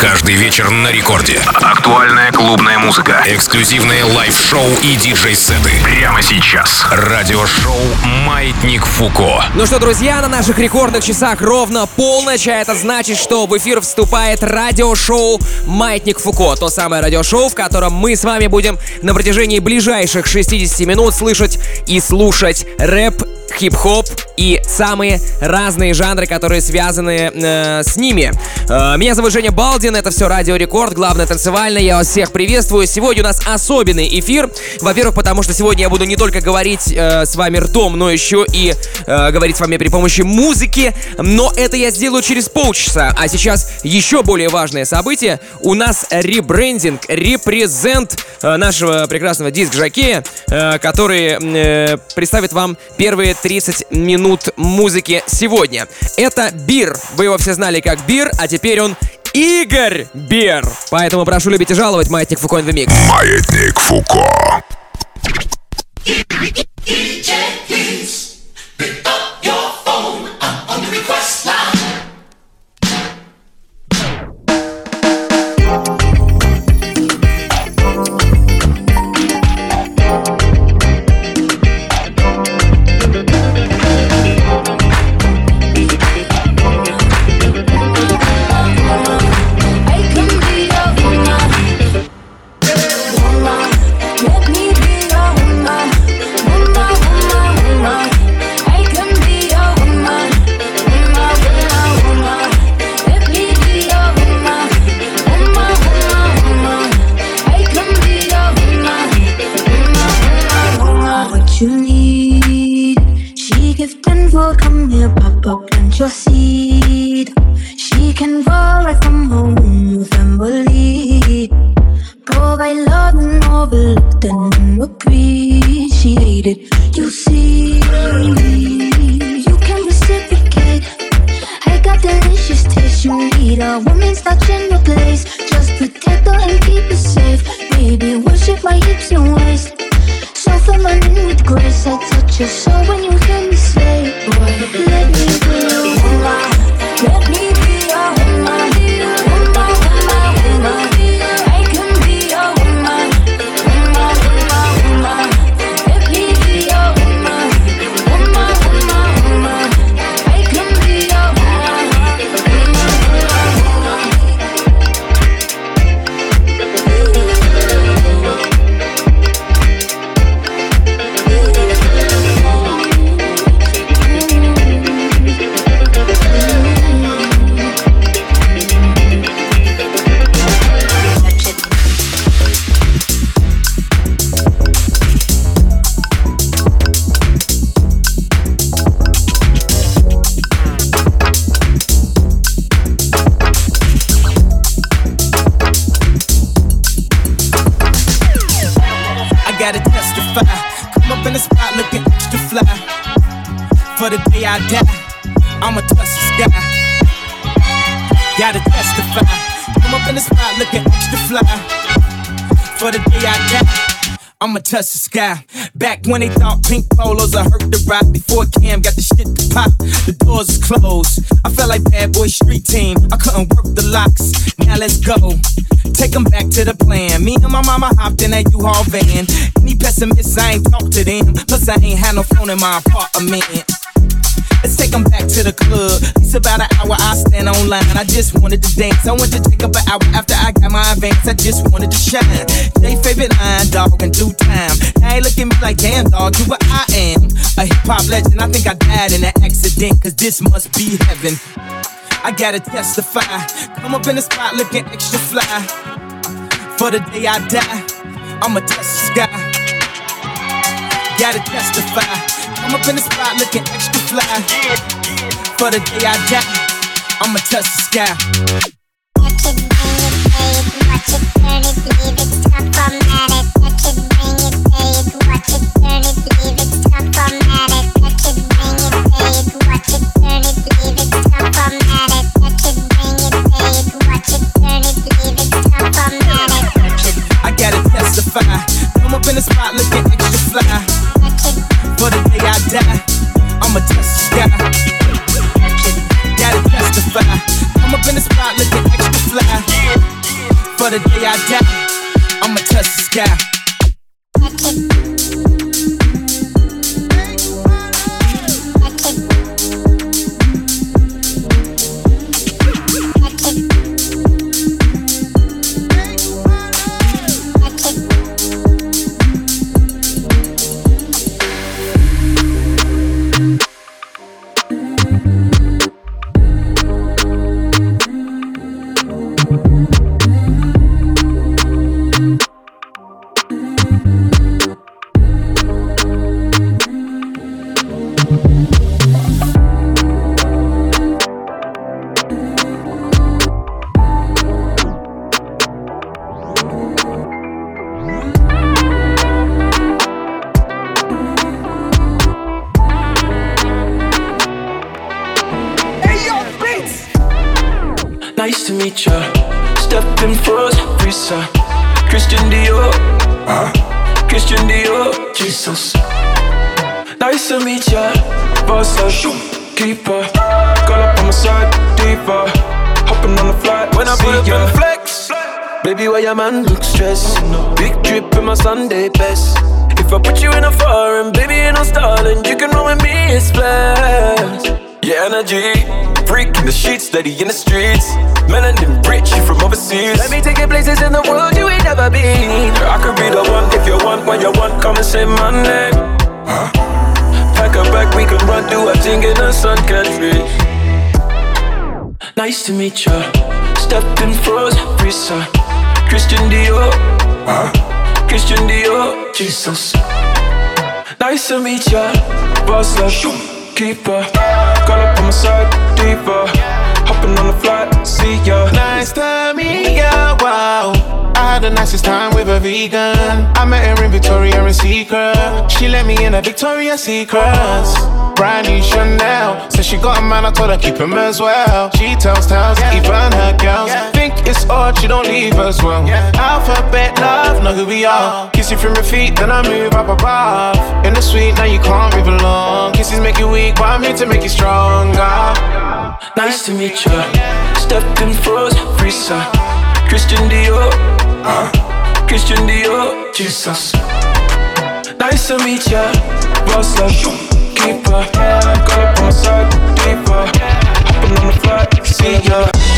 Каждый вечер на рекорде. Актуальная клубная музыка. Эксклюзивные лайв-шоу и диджей-сеты. Прямо сейчас. Радиошоу «Маятник Фуко». Ну что, друзья, на наших рекордных часах ровно полночь, а это значит, что в эфир вступает радиошоу «Маятник Фуко». То самое радиошоу, в котором мы с вами будем на протяжении ближайших 60 минут слышать и слушать рэп, хип-хоп и самые разные жанры, которые связаны э, с ними. Э, меня зовут Женя Балдин, это все Радио Рекорд, главное танцевальное, я вас всех приветствую. Сегодня у нас особенный эфир, во-первых, потому что сегодня я буду не только говорить э, с вами ртом, но еще и э, говорить с вами при помощи музыки, но это я сделаю через полчаса. А сейчас еще более важное событие, у нас ребрендинг, репрезент э, нашего прекрасного диск-жокея, э, который э, представит вам первые 30 минут музыки сегодня. Это Бир. Вы его все знали как Бир, а теперь он Игорь Бир. Поэтому прошу любить и жаловать Маятник Фуко in the Mix. Маятник Фуко. I your seed. She can roll when they thought pink polos I hurt the rock before Cam got the shit to pop. The doors closed. I felt like bad boy street team. I couldn't work the locks. Now let's go. Take 'em back to the plan. Me and my mama hopped in that U-Haul van. Any pessimists, I ain't talk to them. Plus, I ain't had no phone in my apartment. Let's take 'em back to the club. It's about an hour, I stand online. I just wanted to dance. I went to take up an hour after I got my advance. I just wanted to shine. They favorite line, dog, in due time. Now they look at me like, damn, dog, you what I am. A hip hop legend. I think I died in an accident, cause this must be heaven. I gotta testify. Come up in the spot looking extra fly. For the day I die, I'ma touch the sky. Gotta testify. Come up in the spot looking extra fly. For the day I die, I'ma touch the sky. Watch it, it, it, it, it, it, it. Watch it, it, leave it, it. Watch it, it, it, watch it, it, leave it, it. I gotta testify. Come up in the spot looking extra fly die. I'm a test guy. Gotta testify. I'm up in the spot looking extra fly. For the day I die, I'm a test guy. Baby, why your man look stressed? Big drip in my Sunday best. If I put you in a foreign, baby, ain't no stalling. You can roll with me, it's blessed. Your energy, freak in the sheets, steady in the streets. Melanin rich, you from overseas. Let me take you places in the world you ain't never been. I could be the one if you want, when you want, come and say my name. Pack a bag, we can run, do a thing in the sun country. Nice to meet ya. Stepping froze, Risa. Christian Dior. Christian Dior. Jesus. Nice to meet ya. Boss up, keeper. Girl up on my side, deeper. Hopping on the flight, see ya. Nice to meet ya, wow. I had the nicest time with a vegan. I met her in Victoria and Secret. She let me in a Victoria's Secrets. Brand new Chanel. Said she got a man, I told her keep him as well. She tells tales, even her girls. Think it's odd, she don't leave as well. Alphabet love, know who we are. Uh. Kiss you from your feet, then I move up above. In the suite, now you can't move along. Kisses make you weak, but I'm here to make you stronger. Nice to meet ya. Stepping froze, Risa. Uh. Christian Dior. Uh. Christian Dior. Jesus. Nice to meet ya. Boss up, keeper. Girl up on side, deeper. Hopping on the flight, see ya.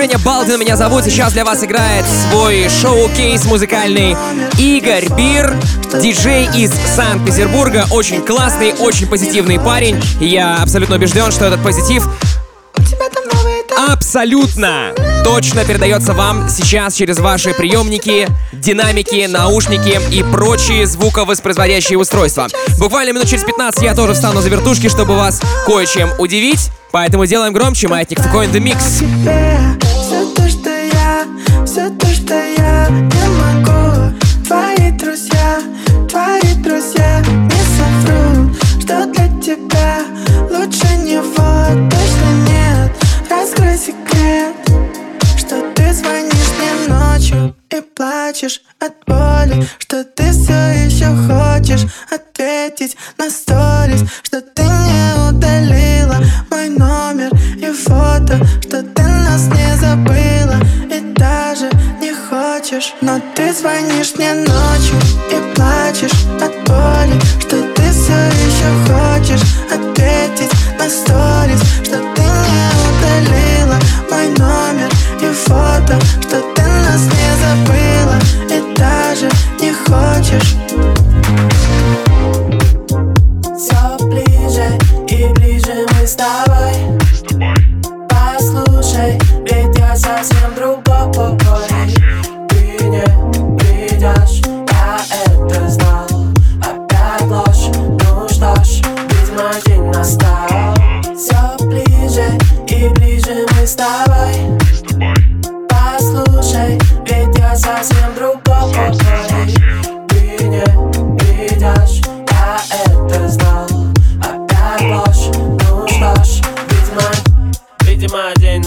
Женя Балдин меня зовут. Сейчас для вас играет свой шоу-кейс музыкальный Игорь Бир, диджей из Санкт-Петербурга. Очень классный, очень позитивный парень. Я абсолютно убежден, что этот позитив абсолютно точно передается вам сейчас через ваши приемники, динамики, наушники и прочие звуковоспроизводящие устройства. Буквально минут через 15 я тоже встану за вертушки, чтобы вас кое-чем удивить. Поэтому делаем громче. Маятник Фуко in the Mix. Все то, что я не могу. Твои друзья, твои друзья Не соврут, что для тебя Лучше него точно нет. Раскрой секрет Что ты звонишь мне ночью И плачешь от боли Что ты все еще хочешь Ответить на сторис Что ты не удалила Мой номер и фото Что ты нас не забыла хочешь Но ты звонишь мне ночью и плачешь от боли Что ты все еще хочешь ответить на сторис Что ты не удалила мой номер и фото Что ты нас не забыла и даже не хочешь.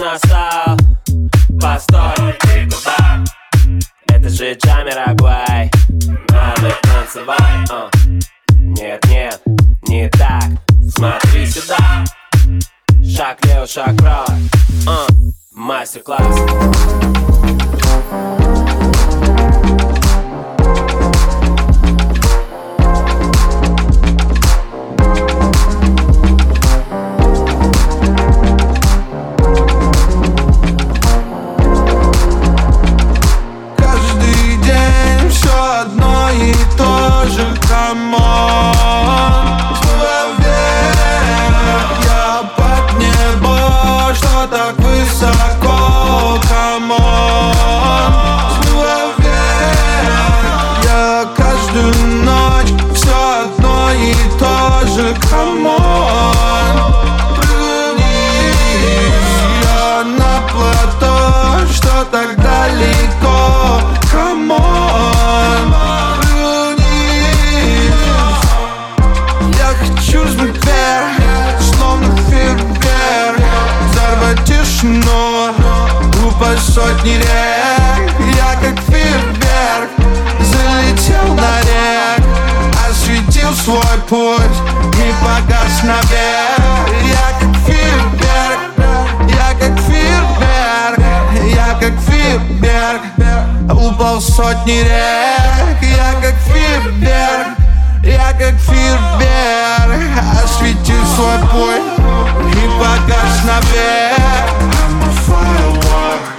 настал Постой, ты куда? Это же Джамирагуай Надо танцевать uh. А. Нет, нет, не так Смотри сюда Шаг лево, шаг право uh. А, мастер-класс свой путь Не погас наверх. Я как Фирберг Я как Фирберг Я как Фирберг Упал сотни рек. Я как Фирберг я как Фирбер Осветил свой путь не погас наверх. I'm a firework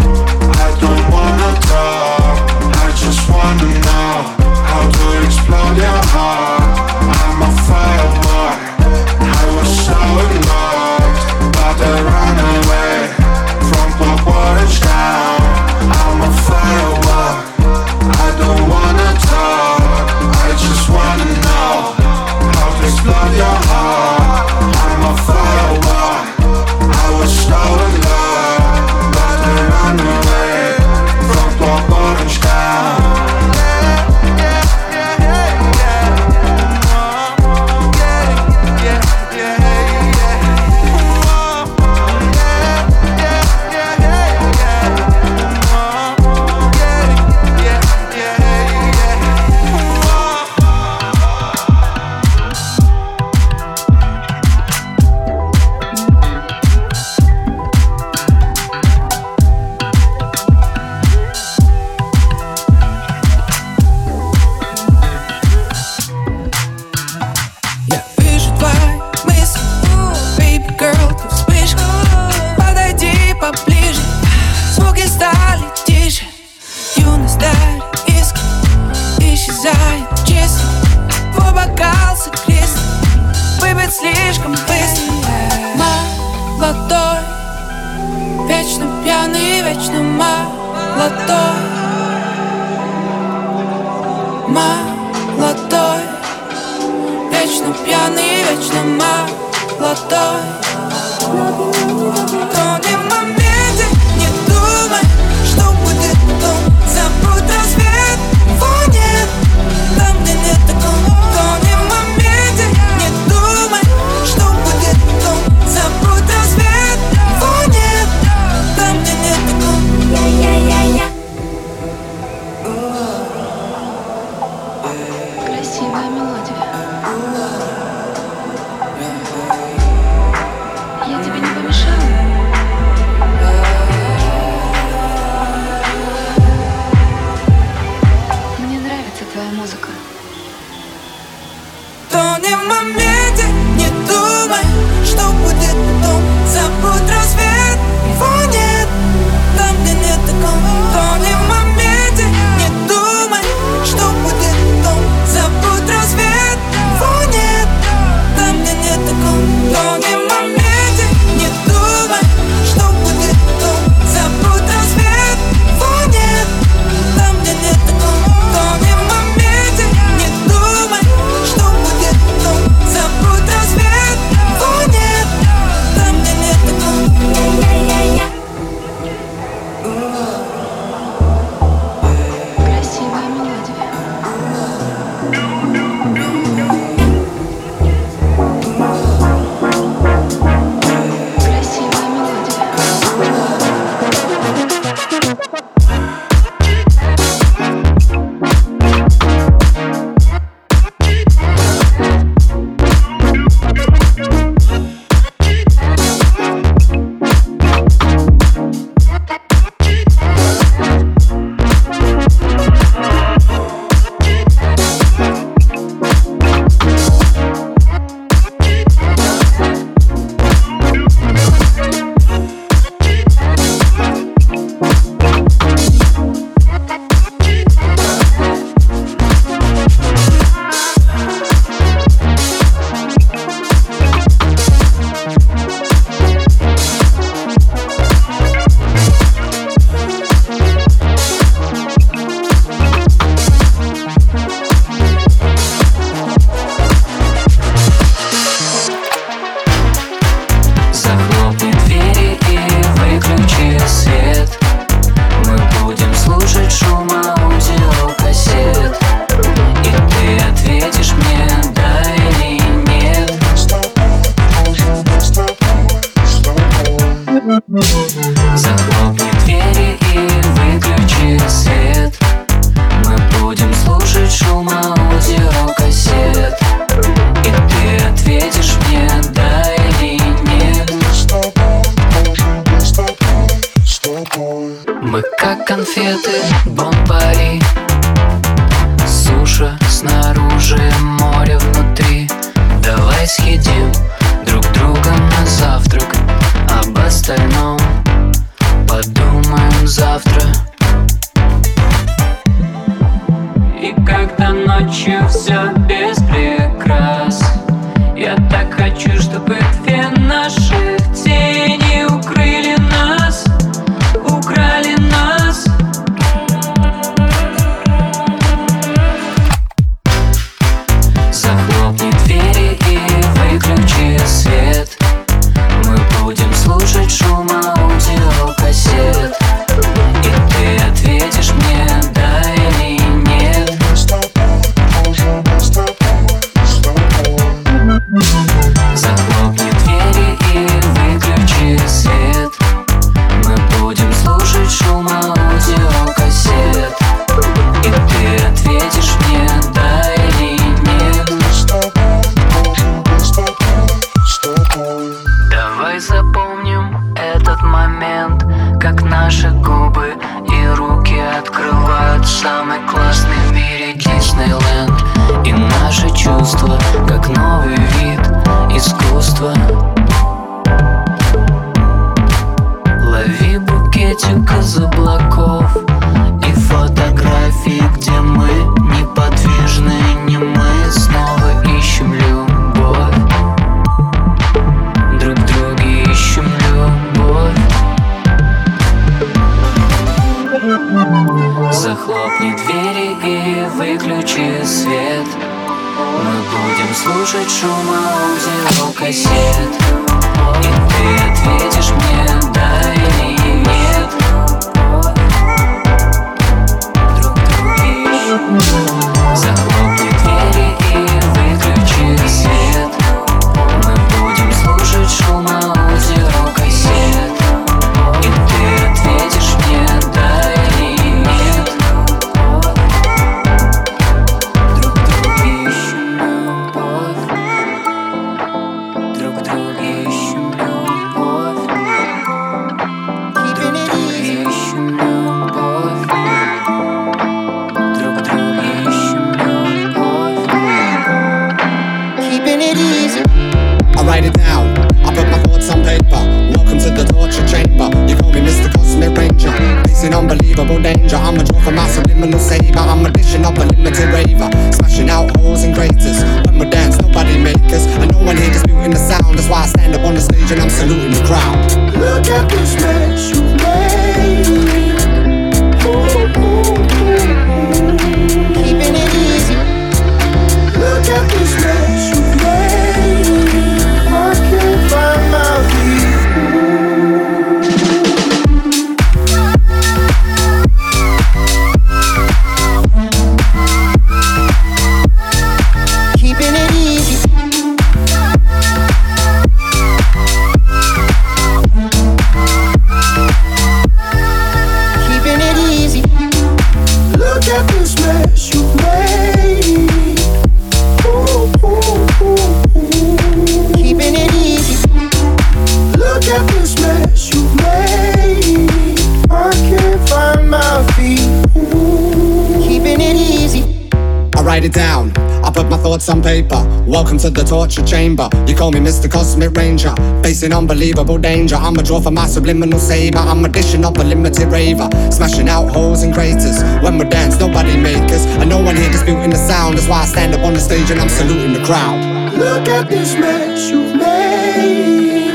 to the torture chamber. You call me Mr. Cosmic Ranger. Facing unbelievable danger. I'm a draw for my subliminal saber. I'm a dishing up a limited raver. Smashing out holes and craters. When we dance, nobody makers. And no one here disputing the sound. That's why I stand up on the stage and I'm saluting the crowd. Look at this mess you've made.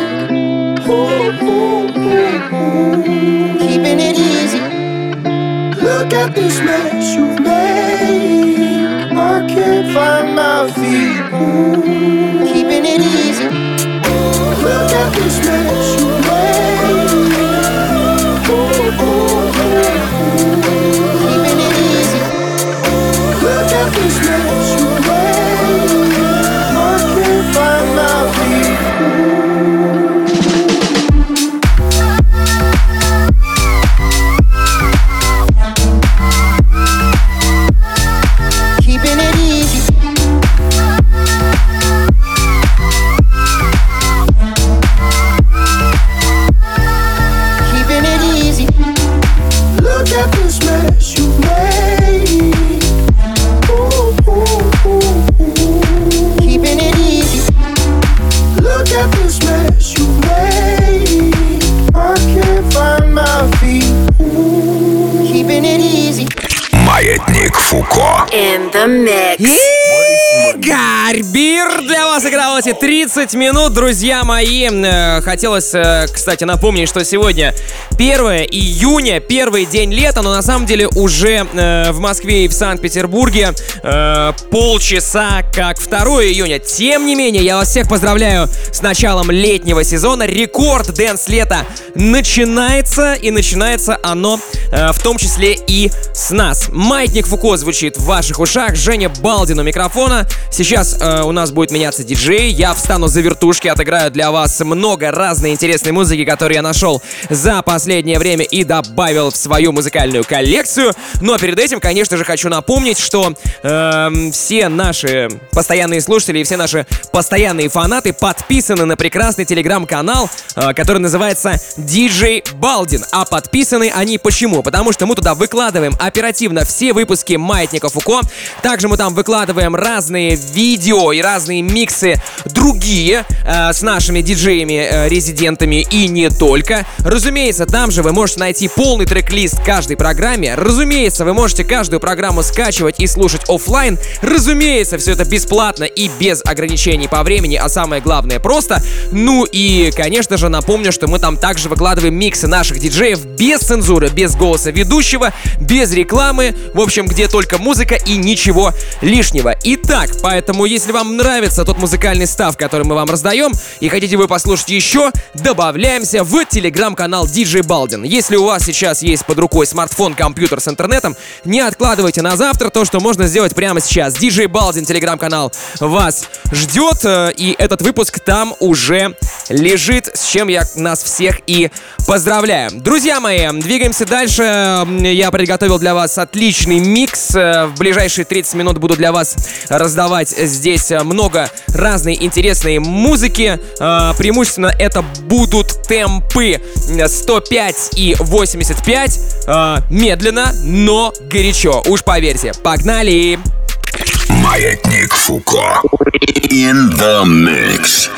Ooh, ooh, ooh, ooh. Keeping it easy. Look at this mess you've made. Can't find my feet. Ooh. 30 минут, друзья мои. Э, Хотелось, э, кстати, напомнить, что сегодня 1 июня, первый день лета, но на самом деле уже э, в Москве и в Санкт-Петербурге полчаса как 2 июня. Тем не менее, я вас всех поздравляю с началом летнего сезона. Record Dance лета начинается, и начинается оно в том числе и с нас. Маятник Фуко звучит в ваших ушах, Женя Балдин у микрофона. Сейчас у нас будет меняться диджей, я встану за вертушки, отыграю для вас много разной интересной музыки, которую я нашел за последнее время и добавил в свою музыкальную коллекцию. Но перед этим, конечно же, хочу напомнить, что эм, все наши постоянные слушатели и все наши постоянные фанаты подписаны на прекрасный телеграм-канал, э, который называется DJ Балдин. А подписаны они почему? Потому что мы туда выкладываем оперативно все выпуски Маятника Фуко. Также мы там выкладываем разные видео и разные миксы другие э, с нашими диджеями-резидентами и не только. Разумеется, там же вы можете найти полный трек-лист каждой программе. Разумеется, вы можете каждую программу скачивать и слушать оффлайн. Разумеется, все это бесплатно и без ограничений по времени, а самое главное просто. Ну и, конечно же, напомню, что мы там также выкладываем миксы наших диджеев без цензуры, без голоса ведущего, без рекламы, в общем, где только музыка и ничего лишнего. Итак, поэтому, если вам нравится тот музыкальный став, который мы вам раздаем, и хотите вы послушать еще, добавляемся в телеграм-канал DJ Балдин. Если у вас сейчас есть под рукой смартфон, компьютер с интернетом, не откладывайте на завтра то, что можно сделать прямо сейчас. DJ Балдин, телеграм-канал вас ждет, э, и этот выпуск там уже лежит, с чем я нас всех и поздравляю. Друзья мои, двигаемся дальше. Я приготовил для вас отличный микс. Э, В ближайшие 30 минут буду для вас раздавать здесь много разной интересной музыки. Э, Преимущественно это будут темпы 105 и 85. Э, Медленно, но горячо. Уж поверьте. Погнали! Маятник Фуко. In the mix.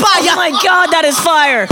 fire. Oh my God, that is fire.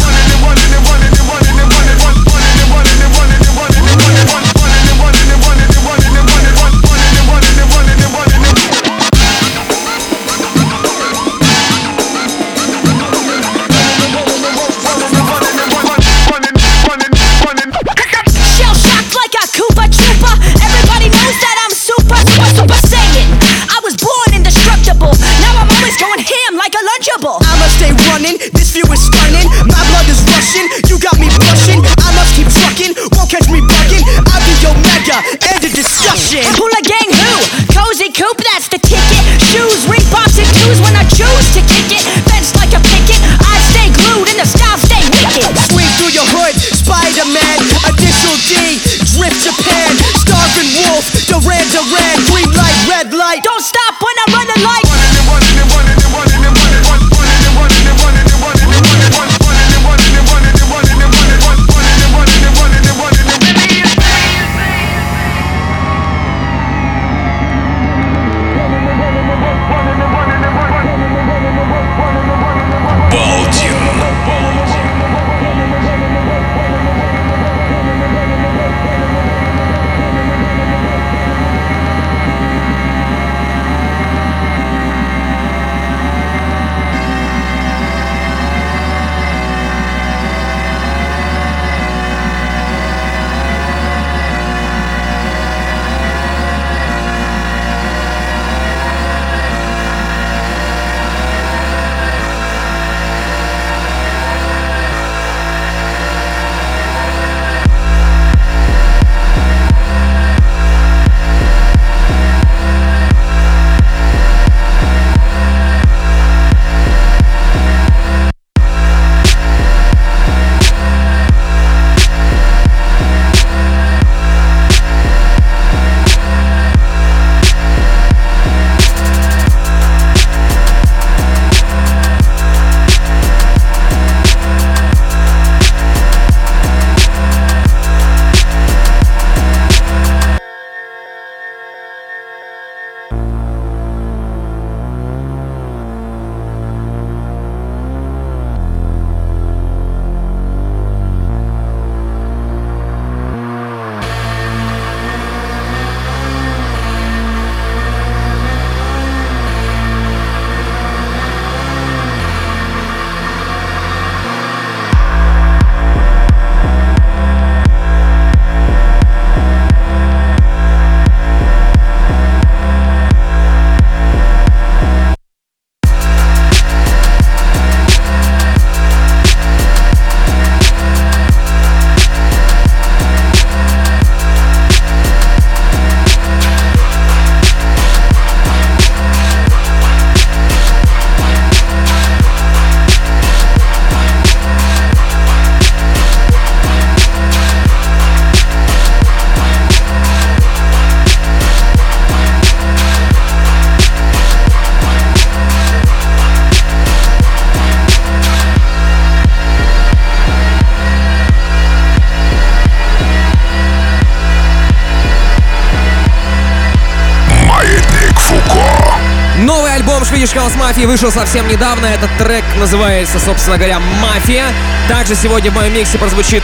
вышел совсем недавно. Этот трек называется, собственно говоря, «Мафия». Также сегодня в моем миксе прозвучит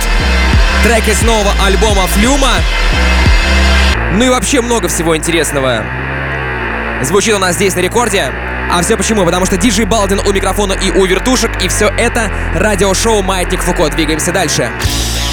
трек из нового альбома «Флюма». Ну и вообще много всего интересного. Звучит у нас здесь на рекорде. А все почему? Потому что диджей Балдин у микрофона и у вертушек, и все это радиошоу «Маятник Фуко». Двигаемся дальше. Дальше.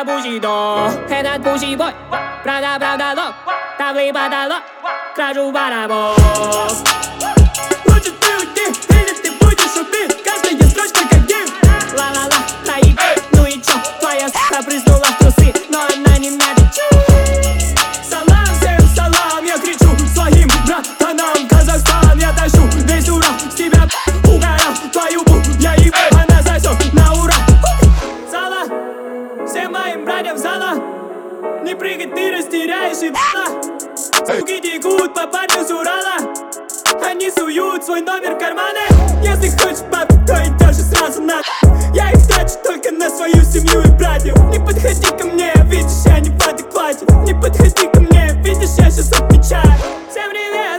Brada bugidó Renato Bugiboy pra dar ló Tá bada ló Craju barabó Hoje tem o dia Ele tem muito subir Casa e as trás pra cair Lá lá lá Tá aí no itchão Vai as cabras no lastro Круги бегут по парню с Урала. Они суют свой номер в карманы. Если хочешь баб, то идешь сразу на Я их трачу только на свою семью и братьев. Не подходи ко мне, видишь, я не в адеквате. Не подходи ко мне, видишь, я сейчас отвечаю. Всем привет!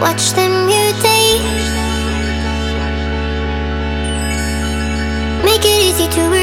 watch them mutate. Make it easy to.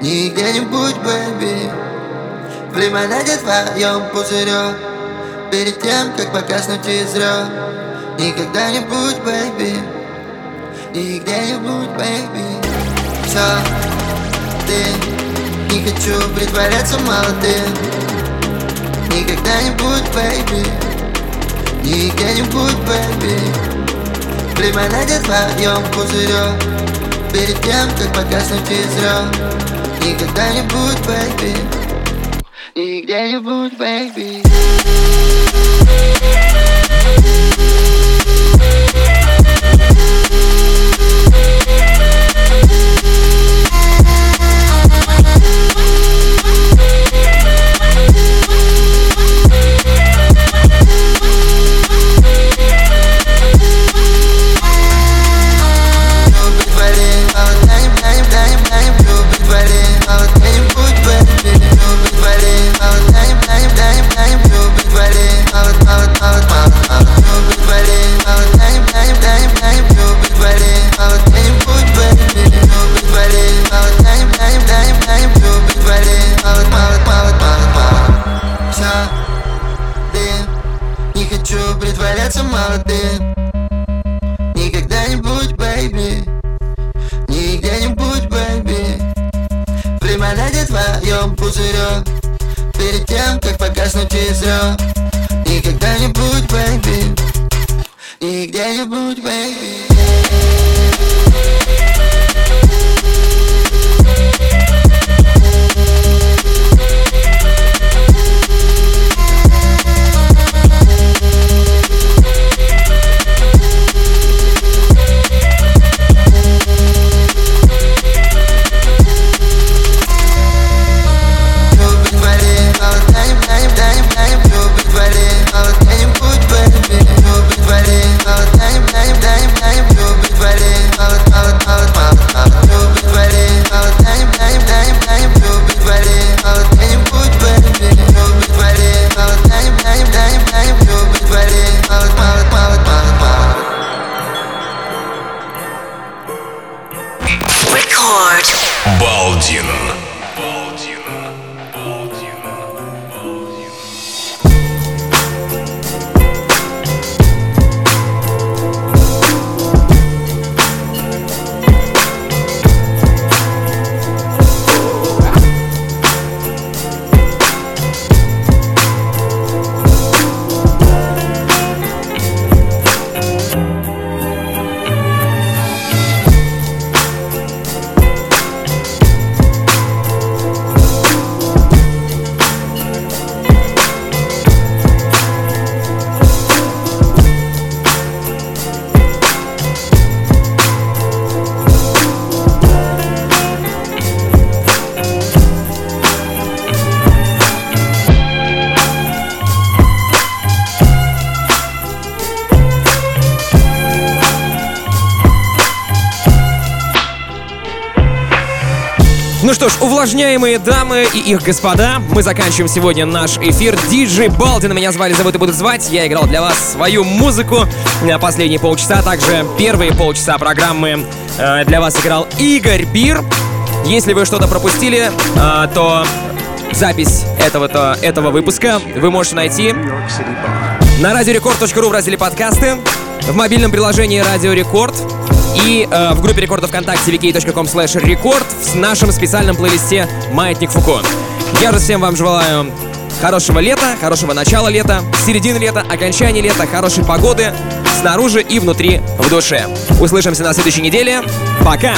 Нигде Не где-нибудь, бэби. В лимонаде твоем пузырек Перед тем, как погаснуть изрек Никогда не будь, бэби. Нигде не будь, бэби. Все, ты Не хочу притворяться молодым. Никогда не будь, бэби. И где-нибудь, бэби. В лимонаде твоем пузырек Перед тем, как погаснуть изрек Никогда не будет, baby Нигде не будет, baby I'm ready. Увлажняемые дамы и их господа, мы заканчиваем сегодня наш эфир. Диджей Балдин, меня звали, зовут и будут звать. Я играл для вас свою музыку на последние полчаса. а Также первые полчаса программы э, для вас играл Игорь Бир. Если вы что-то пропустили, э, то запись этого, этого выпуска вы можете найти на радиорекорд.ру в разделе подкасты, в мобильном приложении Радио Рекорд и э, в группе рекордов ВКонтакте vk.com slash рекорд в нашем специальном плейлисте «Маятник Фуко». Я же всем вам желаю хорошего лета, хорошего начала лета, середины лета, окончания лета, хорошей погоды снаружи и внутри в душе. Услышимся на следующей неделе. Пока!